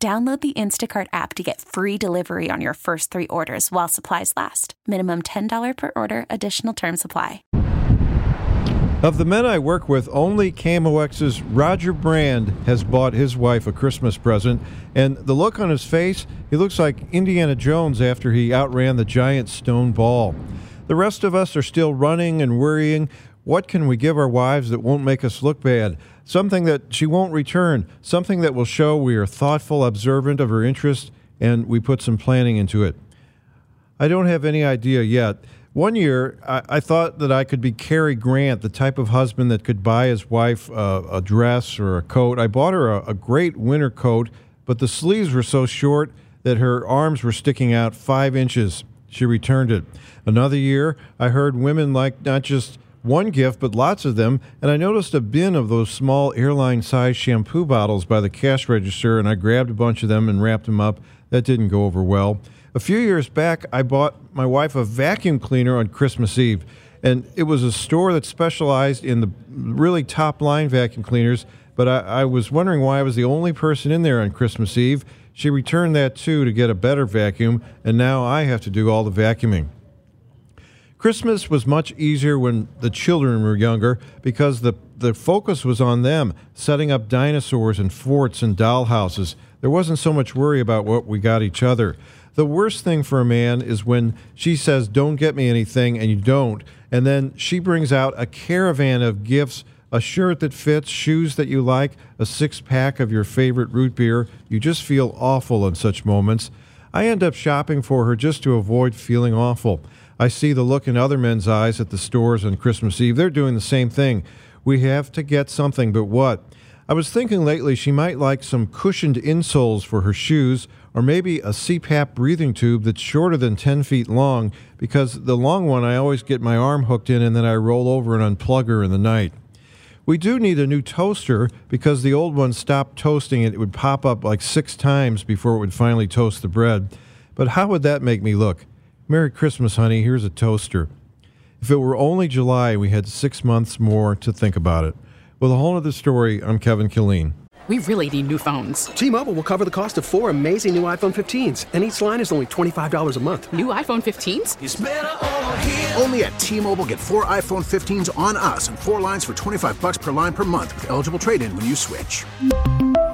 Download the Instacart app to get free delivery on your first three orders while supplies last. Minimum $10 per order, additional term supply. Of the men I work with, only KMOX's Roger Brand has bought his wife a Christmas present, and the look on his face, he looks like Indiana Jones after he outran the giant stone ball. The rest of us are still running and worrying. What can we give our wives that won't make us look bad? something that she won't return, something that will show we are thoughtful, observant of her interests, and we put some planning into it. I don't have any idea yet. One year, I, I thought that I could be Cary Grant, the type of husband that could buy his wife a, dress or a coat. I bought her a, a great winter coat, but the sleeves were so short that her arms were sticking out five inches. She returned it. Another year, I heard women like not just one gift, but lots of them. And I noticed a bin of those small airline sized shampoo bottles by the cash register, and I grabbed a bunch of them and wrapped them up. That didn't go over well. A few years back, I bought my wife a vacuum cleaner on Christmas Eve. And it was a store that specialized in the really top line vacuum cleaners. But I, I was wondering why I was the only person in there on Christmas Eve. She returned that too to get a better vacuum, and now I have to do all the vacuuming. Christmas was much easier when the children were younger because the, the focus was on them, setting up dinosaurs and forts and dollhouses. There wasn't so much worry about what we got each other. The worst thing for a man is when she says, Don't get me anything, and you don't. And then she brings out a caravan of gifts a shirt that fits, shoes that you like, a six pack of your favorite root beer. You just feel awful in such moments. I end up shopping for her just to avoid feeling awful. I see the look in other men's eyes at the stores on Christmas Eve. They're doing the same thing. We have to get something, but what? I was thinking lately she might like some cushioned insoles for her shoes, or maybe a CPAP breathing tube that's shorter than 10 feet long, because the long one I always get my arm hooked in and then I roll over and unplug her in the night. We do need a new toaster because the old one stopped toasting it. It would pop up like six times before it would finally toast the bread. But how would that make me look? Merry Christmas, honey. Here's a toaster. If it were only July, we had six months more to think about it. With a whole other story, I'm Kevin Killeen. We really need new phones. T Mobile will cover the cost of four amazing new iPhone 15s, and each line is only $25 a month. New iPhone 15s? Only at T Mobile get four iPhone 15s on us and four lines for 25 bucks per line per month with eligible trade in when you switch.